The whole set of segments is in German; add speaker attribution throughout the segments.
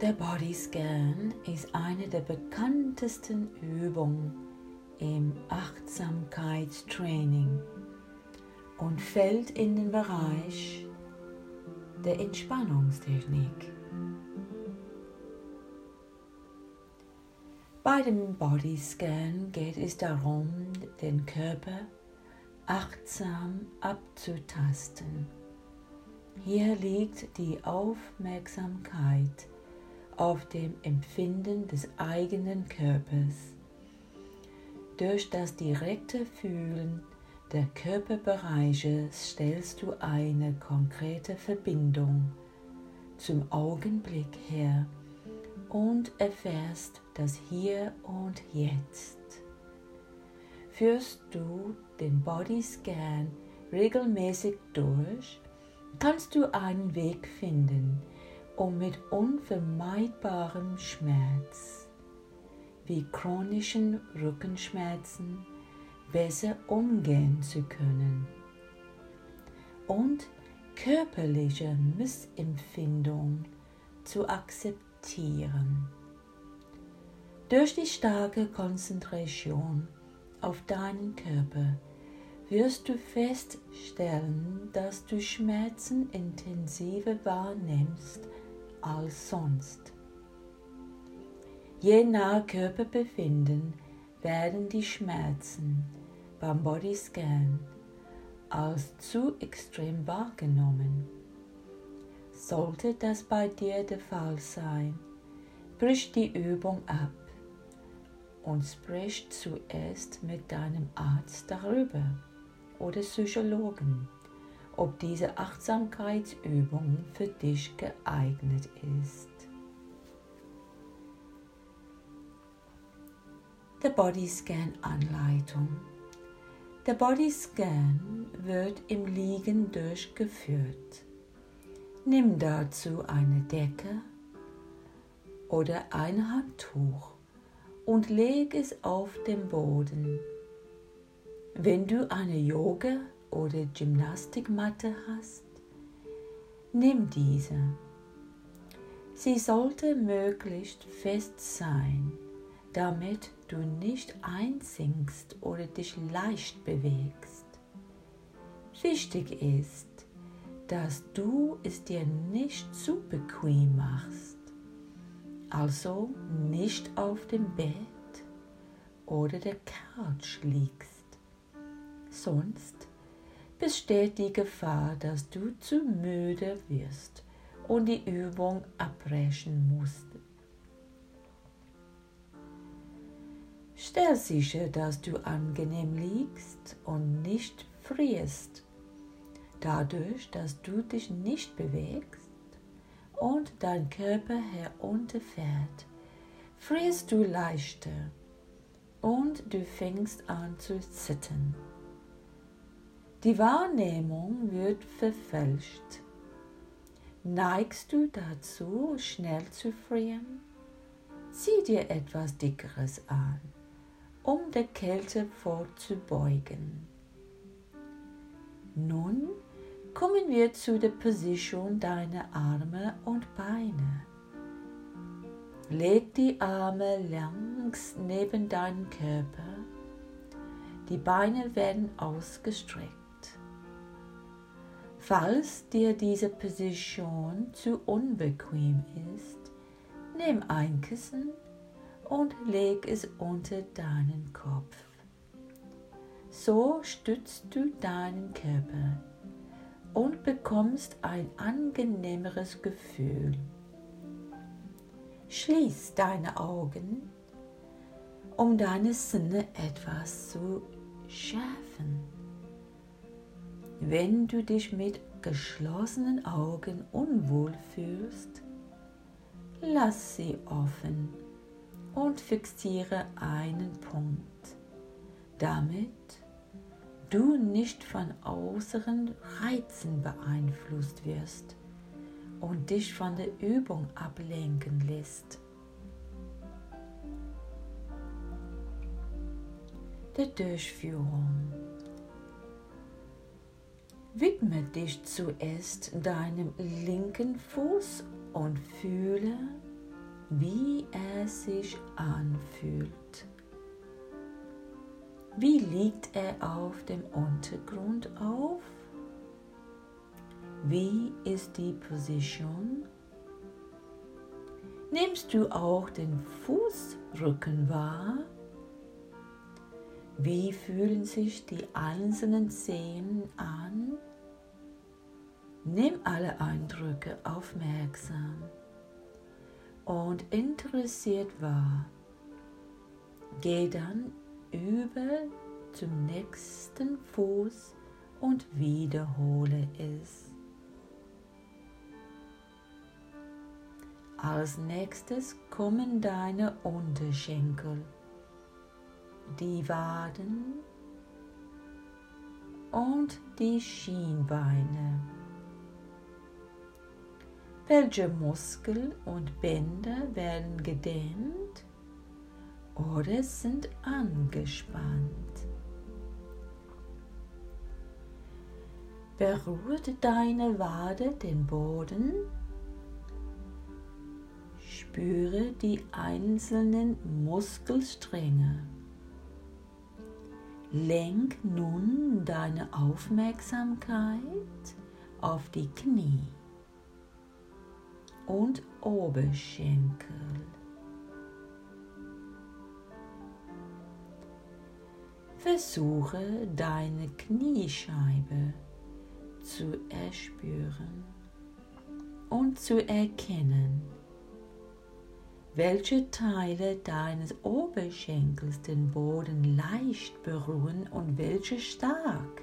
Speaker 1: Der Bodyscan ist eine der bekanntesten Übungen im Achtsamkeitstraining und fällt in den Bereich der Entspannungstechnik. Bei dem Bodyscan geht es darum, den Körper achtsam abzutasten. Hier liegt die Aufmerksamkeit auf dem Empfinden des eigenen Körpers. Durch das direkte Fühlen der Körperbereiche stellst du eine konkrete Verbindung zum Augenblick her und erfährst das Hier und Jetzt. Führst du den Bodyscan regelmäßig durch, kannst du einen Weg finden, um mit unvermeidbarem Schmerz wie chronischen Rückenschmerzen besser umgehen zu können und körperliche Missempfindung zu akzeptieren. Durch die starke Konzentration auf deinen Körper wirst du feststellen, dass du Schmerzen intensiver wahrnimmst als sonst. Je nach Körperbefinden werden die Schmerzen beim Bodyscan als zu extrem wahrgenommen. Sollte das bei dir der Fall sein, brich die Übung ab und sprich zuerst mit deinem Arzt darüber oder Psychologen, ob diese Achtsamkeitsübung für dich geeignet ist. Der Bodyscan Anleitung. Der Bodyscan wird im Liegen durchgeführt. Nimm dazu eine Decke oder ein Handtuch und leg es auf den Boden. Wenn du eine Yoga- oder Gymnastikmatte hast, nimm diese. Sie sollte möglichst fest sein, damit du nicht einsinkst oder dich leicht bewegst. Wichtig ist, dass du es dir nicht zu bequem machst, also nicht auf dem Bett oder der Couch liegst sonst besteht die Gefahr, dass du zu müde wirst und die Übung abbrechen musst. Stell sicher, dass du angenehm liegst und nicht frierst. Dadurch, dass du dich nicht bewegst und dein Körper herunterfährt, frierst du leichter und du fängst an zu zittern. Die Wahrnehmung wird verfälscht. Neigst du dazu, schnell zu frieren? Zieh dir etwas Dickeres an, um der Kälte vorzubeugen. Nun kommen wir zu der Position deiner Arme und Beine. Leg die Arme langs neben deinen Körper. Die Beine werden ausgestreckt. Falls dir diese Position zu unbequem ist, nimm ein Kissen und leg es unter deinen Kopf. So stützt du deinen Körper und bekommst ein angenehmeres Gefühl. Schließ deine Augen, um deine Sinne etwas zu schärfen. Wenn du dich mit geschlossenen Augen unwohl fühlst, lass sie offen und fixiere einen Punkt, damit du nicht von äußeren Reizen beeinflusst wirst und dich von der Übung ablenken lässt. Der Durchführung Widme dich zuerst deinem linken Fuß und fühle, wie er sich anfühlt. Wie liegt er auf dem Untergrund auf? Wie ist die Position? Nimmst du auch den Fußrücken wahr? Wie fühlen sich die einzelnen Zehen an? Nimm alle Eindrücke aufmerksam und interessiert wahr. Geh dann über zum nächsten Fuß und wiederhole es. Als nächstes kommen deine Unterschenkel, die Waden und die Schienbeine. Welche Muskel und Bänder werden gedehnt oder sind angespannt? Berührt deine Wade den Boden? Spüre die einzelnen Muskelstränge. Lenk nun deine Aufmerksamkeit auf die Knie und Oberschenkel. Versuche deine Kniescheibe zu erspüren und zu erkennen welche Teile deines Oberschenkels den Boden leicht berühren und welche stark.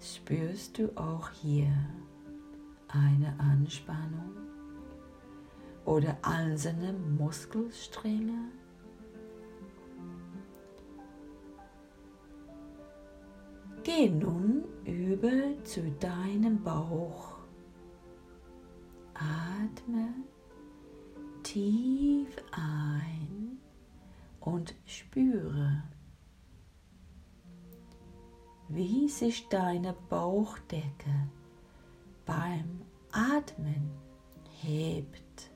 Speaker 1: Spürst du auch hier eine Anspannung oder einzelne Muskelstränge? Geh nun über zu deinem Bauch Atme tief ein und spüre, wie sich deine Bauchdecke beim Atmen hebt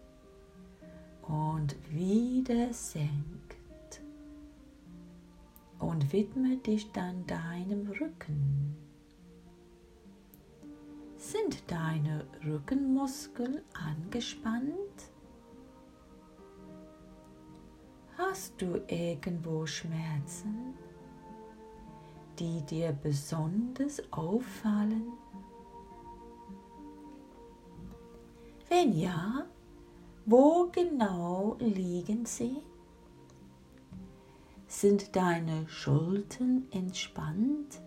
Speaker 1: und wieder senkt und widme dich dann deinem Rücken. Sind deine Rückenmuskeln angespannt? Hast du irgendwo Schmerzen, die dir besonders auffallen? Wenn ja, wo genau liegen sie? Sind deine Schultern entspannt?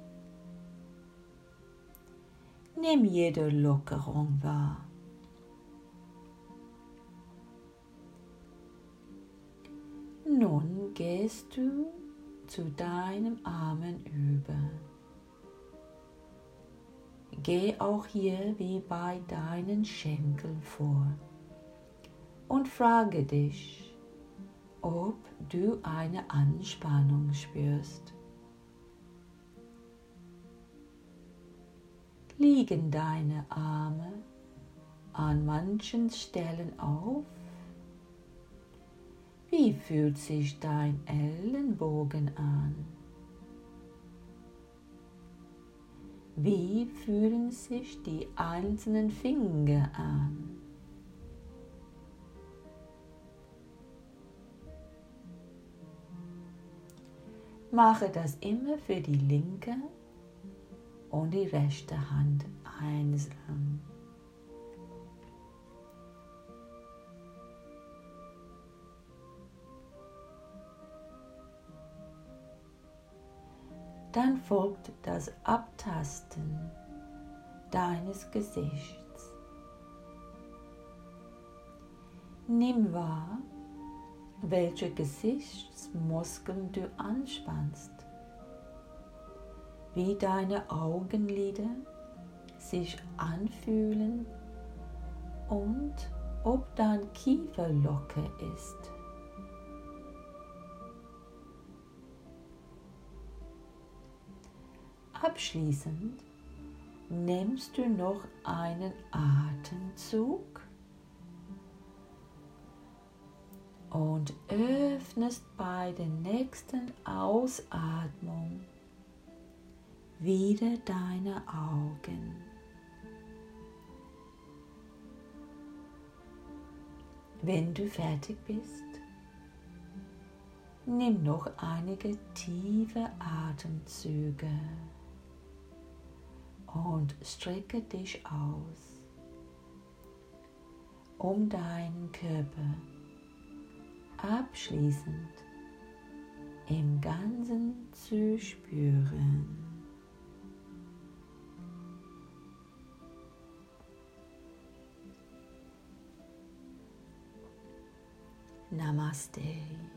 Speaker 1: Nimm jede Lockerung wahr. Nun gehst du zu deinem Armen über. Geh auch hier wie bei deinen Schenkeln vor und frage dich, ob du eine Anspannung spürst. Liegen deine Arme an manchen Stellen auf? Wie fühlt sich dein Ellenbogen an? Wie fühlen sich die einzelnen Finger an? Mache das immer für die linke und die rechte Hand einzeln. Dann folgt das Abtasten deines Gesichts. Nimm wahr, welche Gesichtsmuskeln du anspannst wie deine Augenlider sich anfühlen und ob dein Kiefer locker ist. Abschließend nimmst du noch einen Atemzug und öffnest bei der nächsten Ausatmung wieder deine Augen. Wenn du fertig bist, nimm noch einige tiefe Atemzüge und strecke dich aus, um deinen Körper abschließend im Ganzen zu spüren. Namaste.